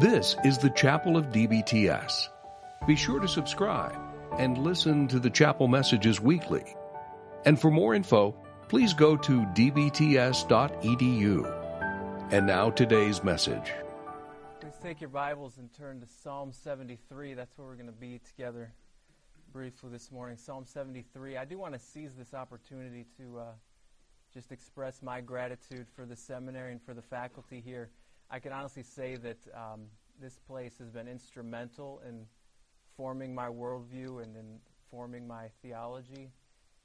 This is the Chapel of DBTS. Be sure to subscribe and listen to the chapel messages weekly. And for more info, please go to dbts.edu. And now today's message. Please take your Bibles and turn to Psalm 73. That's where we're going to be together briefly this morning. Psalm 73. I do want to seize this opportunity to uh, just express my gratitude for the seminary and for the faculty here. I can honestly say that um, this place has been instrumental in forming my worldview and in forming my theology.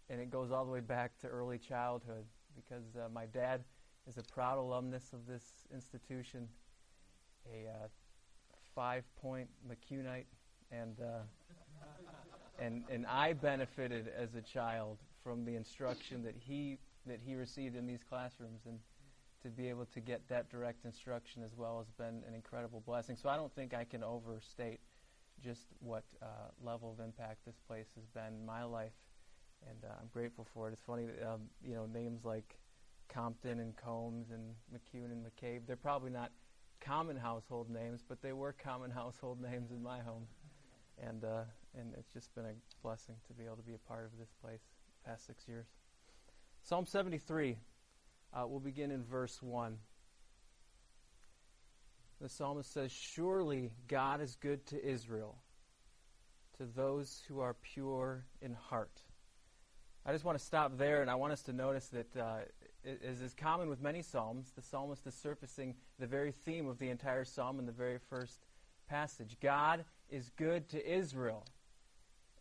And it goes all the way back to early childhood because uh, my dad is a proud alumnus of this institution, a uh, five point McCunite, and, uh, and, and I benefited as a child from the instruction that he, that he received in these classrooms. And to be able to get that direct instruction as well has been an incredible blessing. So I don't think I can overstate just what uh, level of impact this place has been in my life, and uh, I'm grateful for it. It's funny, um, you know, names like Compton and Combs and McCune and McCabe, they're probably not common household names, but they were common household names in my home, and uh, and it's just been a blessing to be able to be a part of this place past six years. Psalm 73. Uh, we'll begin in verse 1. The psalmist says, Surely God is good to Israel, to those who are pure in heart. I just want to stop there, and I want us to notice that, uh, as is common with many psalms, the psalmist is surfacing the very theme of the entire psalm in the very first passage. God is good to Israel.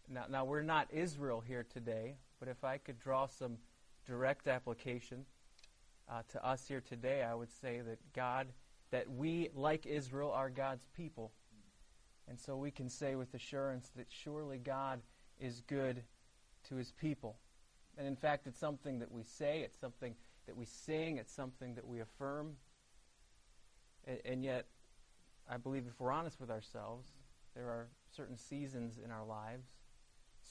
Now, now we're not Israel here today, but if I could draw some direct application uh, to us here today, I would say that God, that we, like Israel, are God's people. And so we can say with assurance that surely God is good to his people. And in fact, it's something that we say, it's something that we sing, it's something that we affirm. And, and yet, I believe if we're honest with ourselves, there are certain seasons in our lives,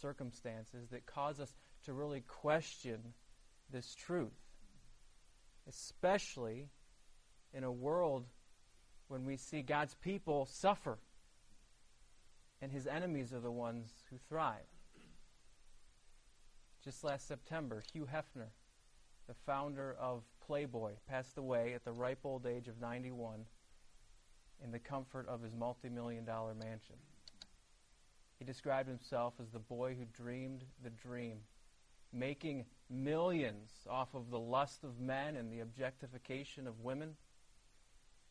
circumstances that cause us to really question this truth especially in a world when we see God's people suffer and his enemies are the ones who thrive. Just last September, Hugh Hefner, the founder of Playboy, passed away at the ripe old age of 91 in the comfort of his multi million dollar mansion. He described himself as the boy who dreamed the dream making millions off of the lust of men and the objectification of women,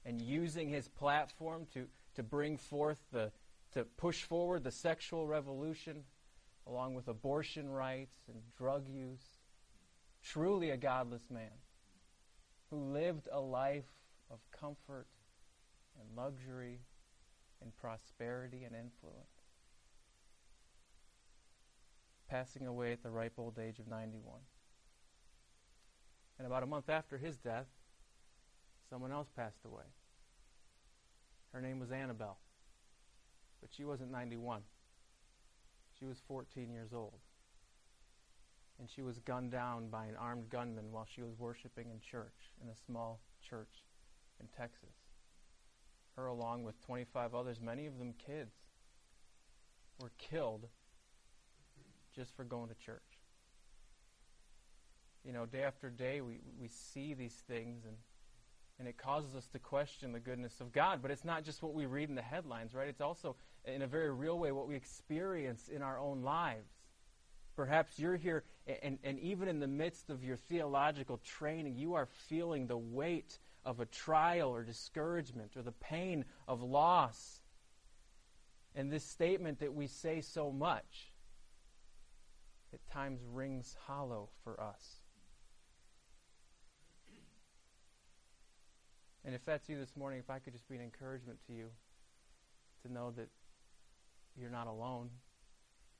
and using his platform to, to bring forth the, to push forward the sexual revolution, along with abortion rights and drug use. Truly a godless man who lived a life of comfort and luxury and prosperity and influence passing away at the ripe old age of 91. And about a month after his death, someone else passed away. Her name was Annabelle. But she wasn't 91. She was 14 years old. And she was gunned down by an armed gunman while she was worshiping in church, in a small church in Texas. Her, along with 25 others, many of them kids, were killed just for going to church. You know, day after day, we, we see these things and, and it causes us to question the goodness of God. But it's not just what we read in the headlines, right? It's also, in a very real way, what we experience in our own lives. Perhaps you're here, and, and even in the midst of your theological training, you are feeling the weight of a trial or discouragement or the pain of loss. And this statement that we say so much at times rings hollow for us. And if that's you this morning, if I could just be an encouragement to you to know that you're not alone.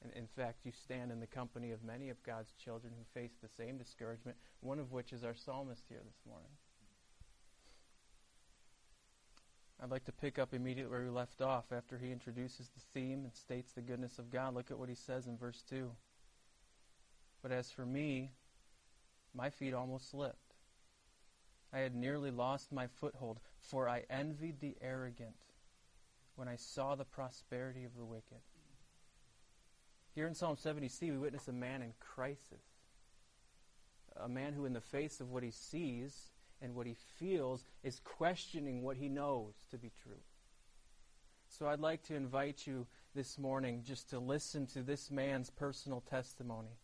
And in fact, you stand in the company of many of God's children who face the same discouragement, one of which is our psalmist here this morning. I'd like to pick up immediately where we left off after he introduces the theme and states the goodness of God. Look at what he says in verse 2. But as for me, my feet almost slipped. I had nearly lost my foothold, for I envied the arrogant when I saw the prosperity of the wicked. Here in Psalm 73, we witness a man in crisis. A man who, in the face of what he sees and what he feels, is questioning what he knows to be true. So I'd like to invite you this morning just to listen to this man's personal testimony,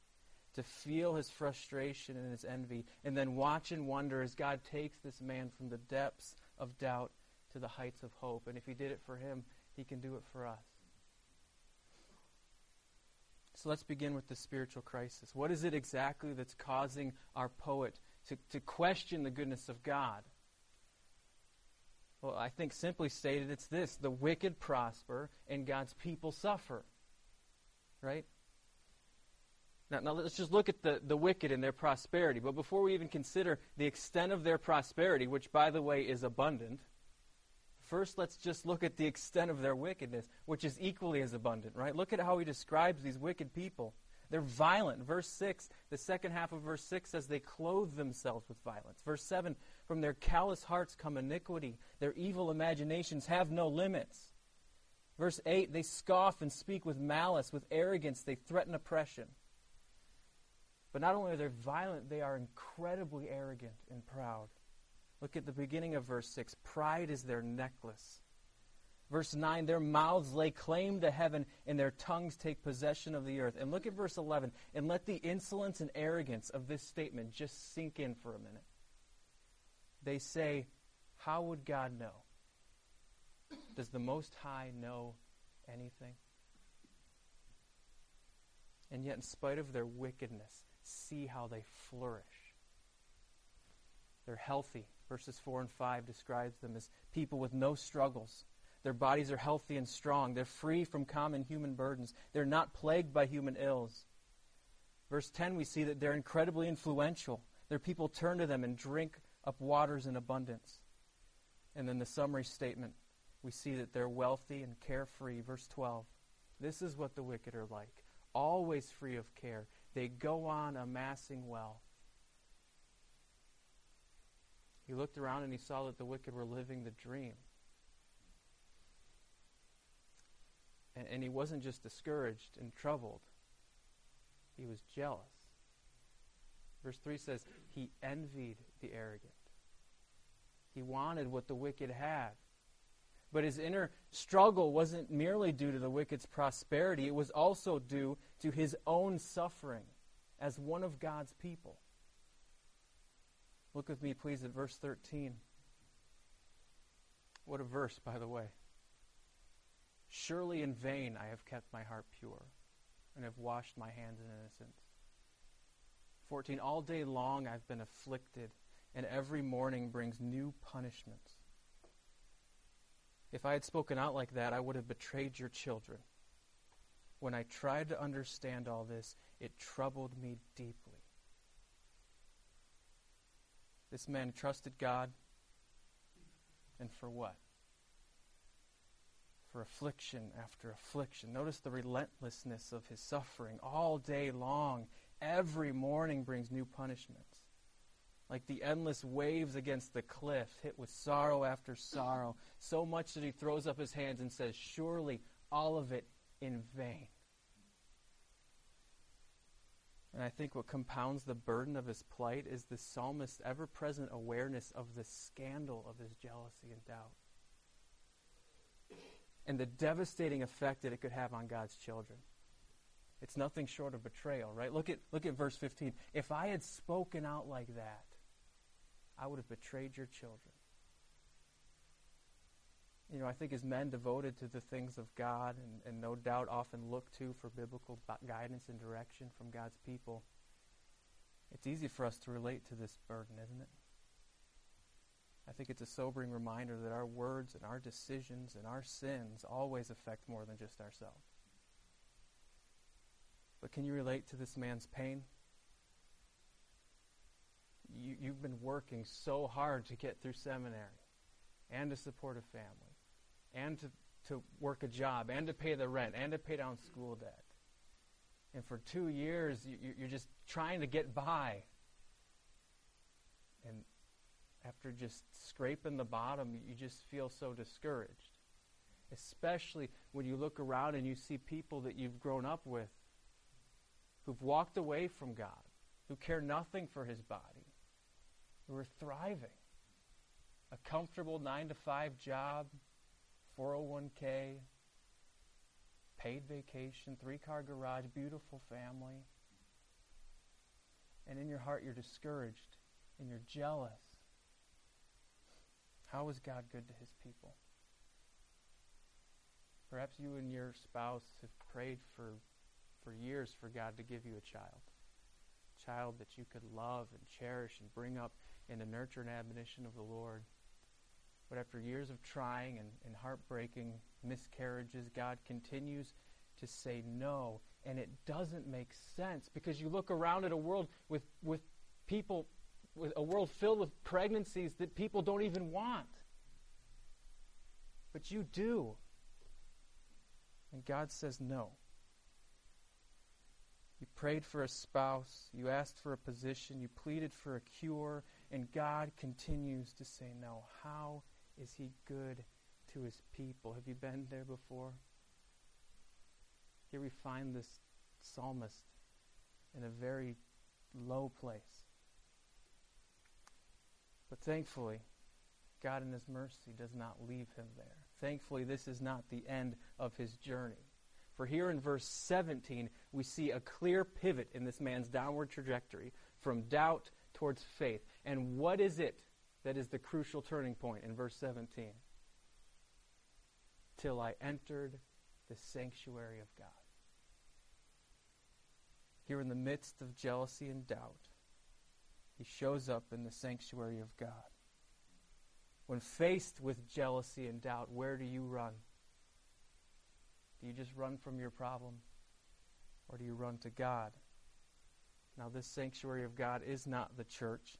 to feel his frustration and his envy, and then watch and wonder as God takes this man from the depths of doubt to the heights of hope. And if he did it for him, he can do it for us. So let's begin with the spiritual crisis. What is it exactly that's causing our poet to, to question the goodness of God? Well, I think simply stated, it's this the wicked prosper and God's people suffer. Right? Now, now let's just look at the, the wicked and their prosperity. But before we even consider the extent of their prosperity, which, by the way, is abundant, first let's just look at the extent of their wickedness, which is equally as abundant, right? Look at how he describes these wicked people. They're violent. Verse 6, the second half of verse 6 says they clothe themselves with violence. Verse 7, from their callous hearts come iniquity. Their evil imaginations have no limits. Verse 8, they scoff and speak with malice, with arrogance, they threaten oppression. But not only are they violent, they are incredibly arrogant and proud. Look at the beginning of verse 6. Pride is their necklace. Verse 9, their mouths lay claim to heaven, and their tongues take possession of the earth. And look at verse 11, and let the insolence and arrogance of this statement just sink in for a minute. They say, How would God know? Does the Most High know anything? And yet, in spite of their wickedness, see how they flourish. They're healthy. Verses 4 and 5 describes them as people with no struggles their bodies are healthy and strong. They're free from common human burdens. They're not plagued by human ills. Verse 10, we see that they're incredibly influential. Their people turn to them and drink up waters in abundance. And then the summary statement, we see that they're wealthy and carefree. Verse 12, this is what the wicked are like always free of care. They go on amassing wealth. He looked around and he saw that the wicked were living the dream. And, and he wasn't just discouraged and troubled, he was jealous. Verse 3 says, He envied the arrogant. He wanted what the wicked had. But his inner struggle wasn't merely due to the wicked's prosperity, it was also due to his own suffering as one of God's people. Look with me, please, at verse 13. What a verse, by the way. Surely in vain I have kept my heart pure and have washed my hands in innocence. 14. All day long I've been afflicted, and every morning brings new punishments. If I had spoken out like that, I would have betrayed your children. When I tried to understand all this, it troubled me deeply. This man trusted God, and for what? for affliction after affliction. Notice the relentlessness of his suffering all day long. Every morning brings new punishments. Like the endless waves against the cliff, hit with sorrow after sorrow, so much that he throws up his hands and says, Surely all of it in vain. And I think what compounds the burden of his plight is the psalmist's ever present awareness of the scandal of his jealousy and doubt and the devastating effect that it could have on God's children. It's nothing short of betrayal, right? Look at, look at verse 15. If I had spoken out like that, I would have betrayed your children. You know, I think as men devoted to the things of God and, and no doubt often look to for biblical guidance and direction from God's people, it's easy for us to relate to this burden, isn't it? I think it's a sobering reminder that our words and our decisions and our sins always affect more than just ourselves. But can you relate to this man's pain? You, you've been working so hard to get through seminary and to support a family and to, to work a job and to pay the rent and to pay down school debt. And for two years, you, you're just trying to get by. And after just scraping the bottom, you just feel so discouraged. especially when you look around and you see people that you've grown up with who've walked away from God, who care nothing for his body, who are thriving. A comfortable 9 to 5 job, 401k, paid vacation, three car garage, beautiful family. And in your heart, you're discouraged and you're jealous. How is God good to his people? Perhaps you and your spouse have prayed for, for years for God to give you a child. A child that you could love and cherish and bring up in the nurture and admonition of the Lord. But after years of trying and, and heartbreaking miscarriages, God continues to say no. And it doesn't make sense because you look around at a world with, with people, with a world filled with pregnancies that people don't even want. But you do. And God says no. You prayed for a spouse, you asked for a position, you pleaded for a cure, and God continues to say no. How is He good to His people? Have you been there before? Here we find this psalmist in a very low place. But thankfully, God in His mercy does not leave him there. Thankfully, this is not the end of his journey. For here in verse 17, we see a clear pivot in this man's downward trajectory from doubt towards faith. And what is it that is the crucial turning point in verse 17? Till I entered the sanctuary of God. Here in the midst of jealousy and doubt, he shows up in the sanctuary of God. When faced with jealousy and doubt, where do you run? Do you just run from your problem? Or do you run to God? Now, this sanctuary of God is not the church.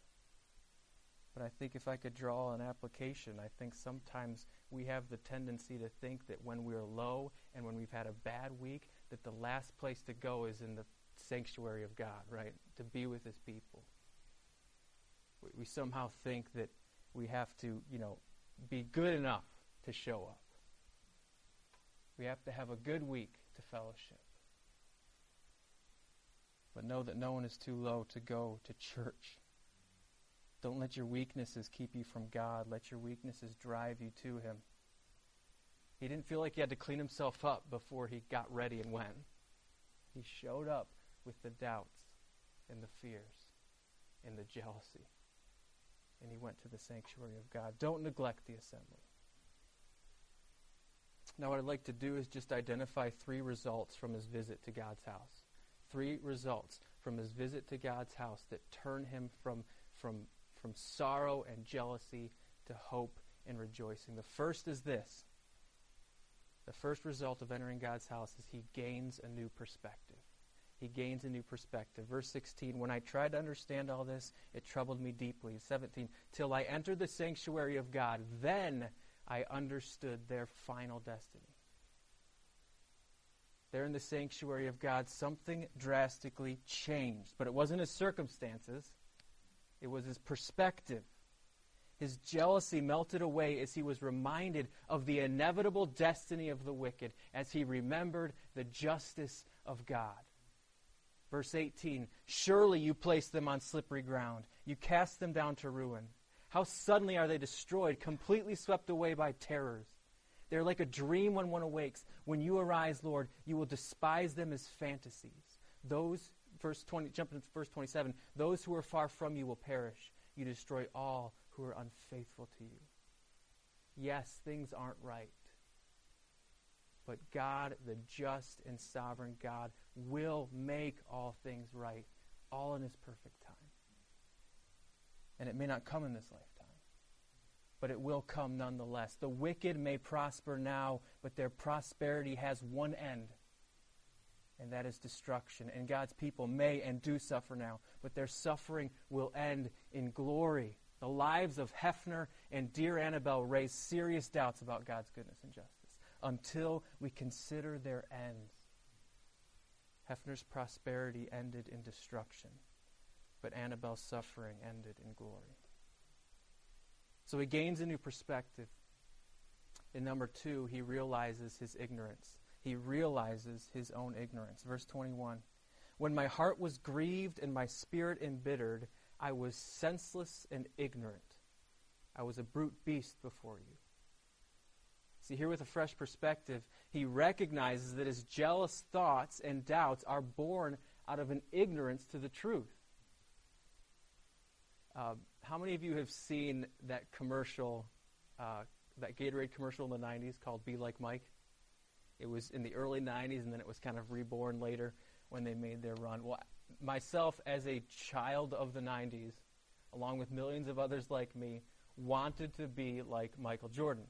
But I think if I could draw an application, I think sometimes we have the tendency to think that when we're low and when we've had a bad week, that the last place to go is in the sanctuary of God, right? To be with His people. We, we somehow think that we have to, you know, be good enough to show up. We have to have a good week to fellowship. But know that no one is too low to go to church. Don't let your weaknesses keep you from God. Let your weaknesses drive you to Him. He didn't feel like he had to clean himself up before he got ready and went. He showed up with the doubts and the fears and the jealousy and he went to the sanctuary of God. Don't neglect the assembly. Now, what I'd like to do is just identify three results from his visit to God's house. Three results from his visit to God's house that turn him from, from, from sorrow and jealousy to hope and rejoicing. The first is this the first result of entering God's house is he gains a new perspective he gains a new perspective. Verse 16, when I tried to understand all this, it troubled me deeply. 17, till I entered the sanctuary of God, then I understood their final destiny. There in the sanctuary of God, something drastically changed. But it wasn't his circumstances, it was his perspective. His jealousy melted away as he was reminded of the inevitable destiny of the wicked, as he remembered the justice of God. Verse 18 Surely you place them on slippery ground, you cast them down to ruin. How suddenly are they destroyed, completely swept away by terrors. They're like a dream when one awakes. When you arise, Lord, you will despise them as fantasies. Those, verse 20, jump into verse 27, those who are far from you will perish. You destroy all who are unfaithful to you. Yes, things aren't right. But God, the just and sovereign God, will make all things right, all in His perfect time. And it may not come in this lifetime, but it will come nonetheless. The wicked may prosper now, but their prosperity has one end, and that is destruction. And God's people may and do suffer now, but their suffering will end in glory. The lives of Hefner and dear Annabelle raise serious doubts about God's goodness and justice until we consider their ends. Hefner's prosperity ended in destruction, but Annabelle's suffering ended in glory. So he gains a new perspective. And number two, he realizes his ignorance. He realizes his own ignorance. Verse 21 When my heart was grieved and my spirit embittered, I was senseless and ignorant. I was a brute beast before you. See, here with a fresh perspective, he recognizes that his jealous thoughts and doubts are born out of an ignorance to the truth. Uh, how many of you have seen that commercial, uh, that Gatorade commercial in the 90s called Be Like Mike? It was in the early 90s, and then it was kind of reborn later when they made their run. Well, myself, as a child of the 90s, along with millions of others like me, wanted to be like Michael Jordan.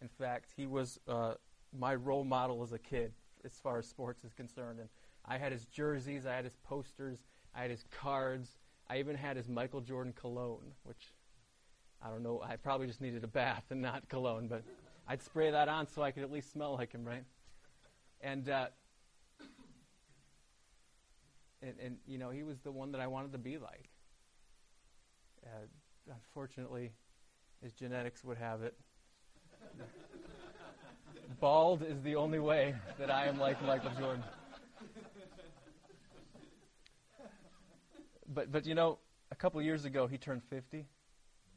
In fact, he was uh, my role model as a kid as far as sports is concerned. And I had his jerseys, I had his posters, I had his cards, I even had his Michael Jordan cologne, which I don't know, I probably just needed a bath and not cologne, but I'd spray that on so I could at least smell like him, right? And, uh, and, and, you know, he was the one that I wanted to be like. Uh, unfortunately, his genetics would have it. Bald is the only way that I am like Michael Jordan. But, but you know, a couple years ago he turned 50,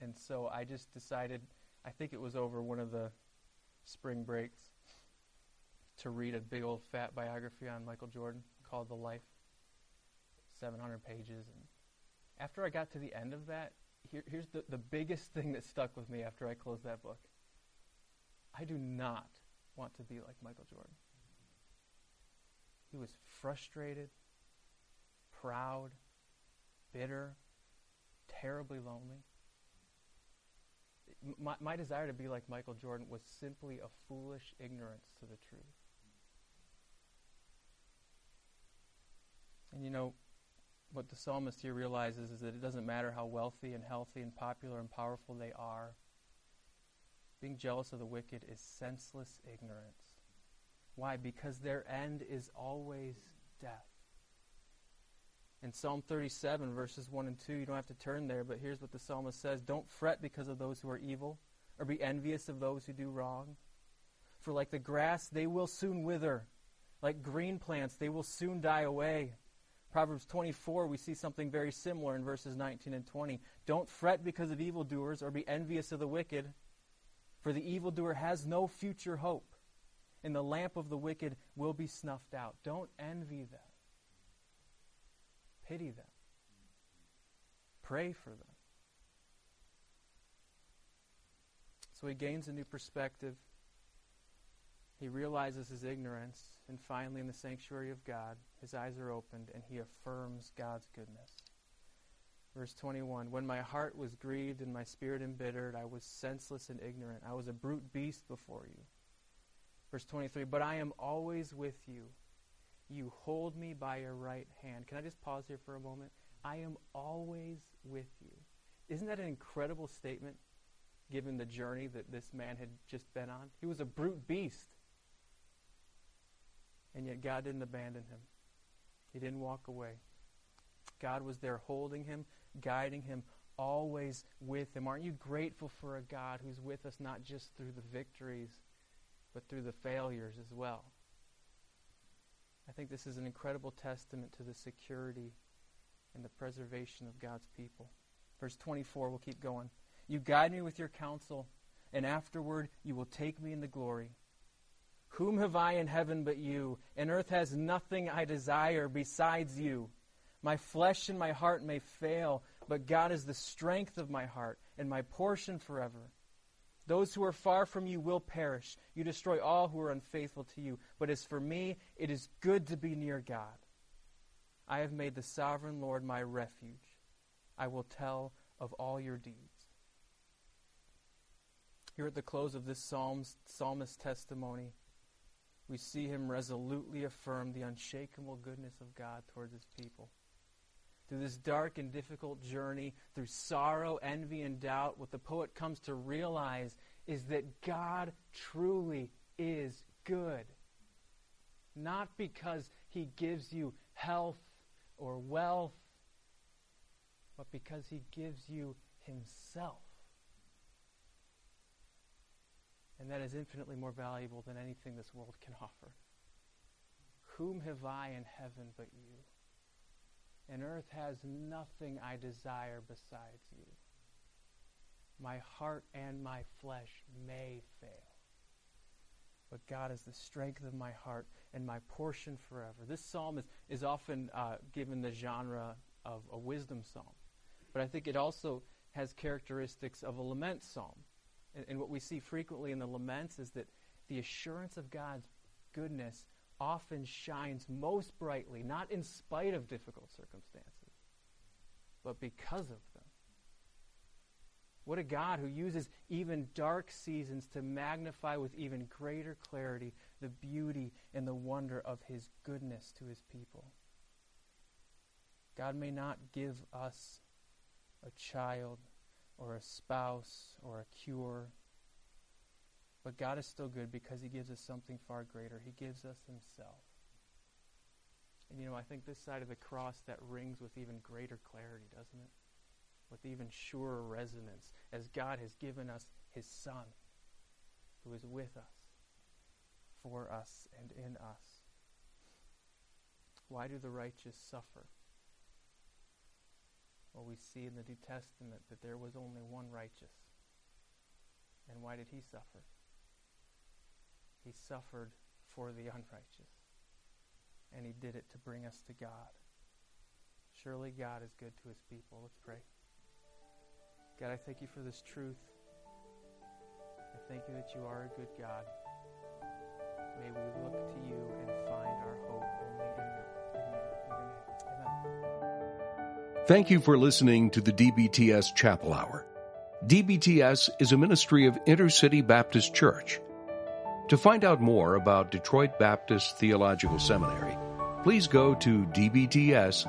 and so I just decided, I think it was over one of the spring breaks, to read a big old fat biography on Michael Jordan called The Life, 700 pages. And after I got to the end of that, here, here's the, the biggest thing that stuck with me after I closed that book. I do not want to be like Michael Jordan. He was frustrated, proud, bitter, terribly lonely. My, my desire to be like Michael Jordan was simply a foolish ignorance to the truth. And you know, what the psalmist here realizes is that it doesn't matter how wealthy and healthy and popular and powerful they are. Being jealous of the wicked is senseless ignorance. Why? Because their end is always death. In Psalm 37, verses 1 and 2, you don't have to turn there, but here's what the psalmist says Don't fret because of those who are evil, or be envious of those who do wrong. For like the grass, they will soon wither. Like green plants, they will soon die away. Proverbs 24, we see something very similar in verses 19 and 20. Don't fret because of evildoers or be envious of the wicked, for the evildoer has no future hope, and the lamp of the wicked will be snuffed out. Don't envy them. Pity them. Pray for them. So he gains a new perspective. He realizes his ignorance, and finally, in the sanctuary of God, his eyes are opened and he affirms God's goodness. Verse 21 When my heart was grieved and my spirit embittered, I was senseless and ignorant. I was a brute beast before you. Verse 23 But I am always with you. You hold me by your right hand. Can I just pause here for a moment? I am always with you. Isn't that an incredible statement given the journey that this man had just been on? He was a brute beast. And yet God didn't abandon him. He didn't walk away. God was there holding him, guiding him, always with him. Aren't you grateful for a God who's with us not just through the victories, but through the failures as well? I think this is an incredible testament to the security and the preservation of God's people. Verse 24, we'll keep going. You guide me with your counsel, and afterward you will take me in the glory. Whom have I in heaven but you? And earth has nothing I desire besides you. My flesh and my heart may fail, but God is the strength of my heart and my portion forever. Those who are far from you will perish. You destroy all who are unfaithful to you. But as for me, it is good to be near God. I have made the sovereign Lord my refuge. I will tell of all your deeds. Here at the close of this psalm's, psalmist testimony, we see him resolutely affirm the unshakable goodness of God towards his people. Through this dark and difficult journey, through sorrow, envy, and doubt, what the poet comes to realize is that God truly is good. Not because he gives you health or wealth, but because he gives you himself. and that is infinitely more valuable than anything this world can offer. Whom have I in heaven but you? And earth has nothing I desire besides you. My heart and my flesh may fail. But God is the strength of my heart and my portion forever. This psalm is, is often uh, given the genre of a wisdom psalm. But I think it also has characteristics of a lament psalm. And, and what we see frequently in the laments is that the assurance of God's goodness often shines most brightly, not in spite of difficult circumstances, but because of them. What a God who uses even dark seasons to magnify with even greater clarity the beauty and the wonder of his goodness to his people. God may not give us a child or a spouse or a cure, but God is still good because he gives us something far greater. He gives us himself. And you know, I think this side of the cross that rings with even greater clarity, doesn't it? With even surer resonance, as God has given us his Son, who is with us, for us, and in us. Why do the righteous suffer? Well, we see in the New Testament that there was only one righteous. And why did he suffer? He suffered for the unrighteous. And he did it to bring us to God. Surely God is good to his people. Let's pray. God, I thank you for this truth. I thank you that you are a good God. May we look to you and find our hope only in you. Amen. Thank you for listening to the DBTS Chapel Hour. DBTS is a ministry of Inter-City Baptist Church. To find out more about Detroit Baptist Theological Seminary, please go to dbts.edu.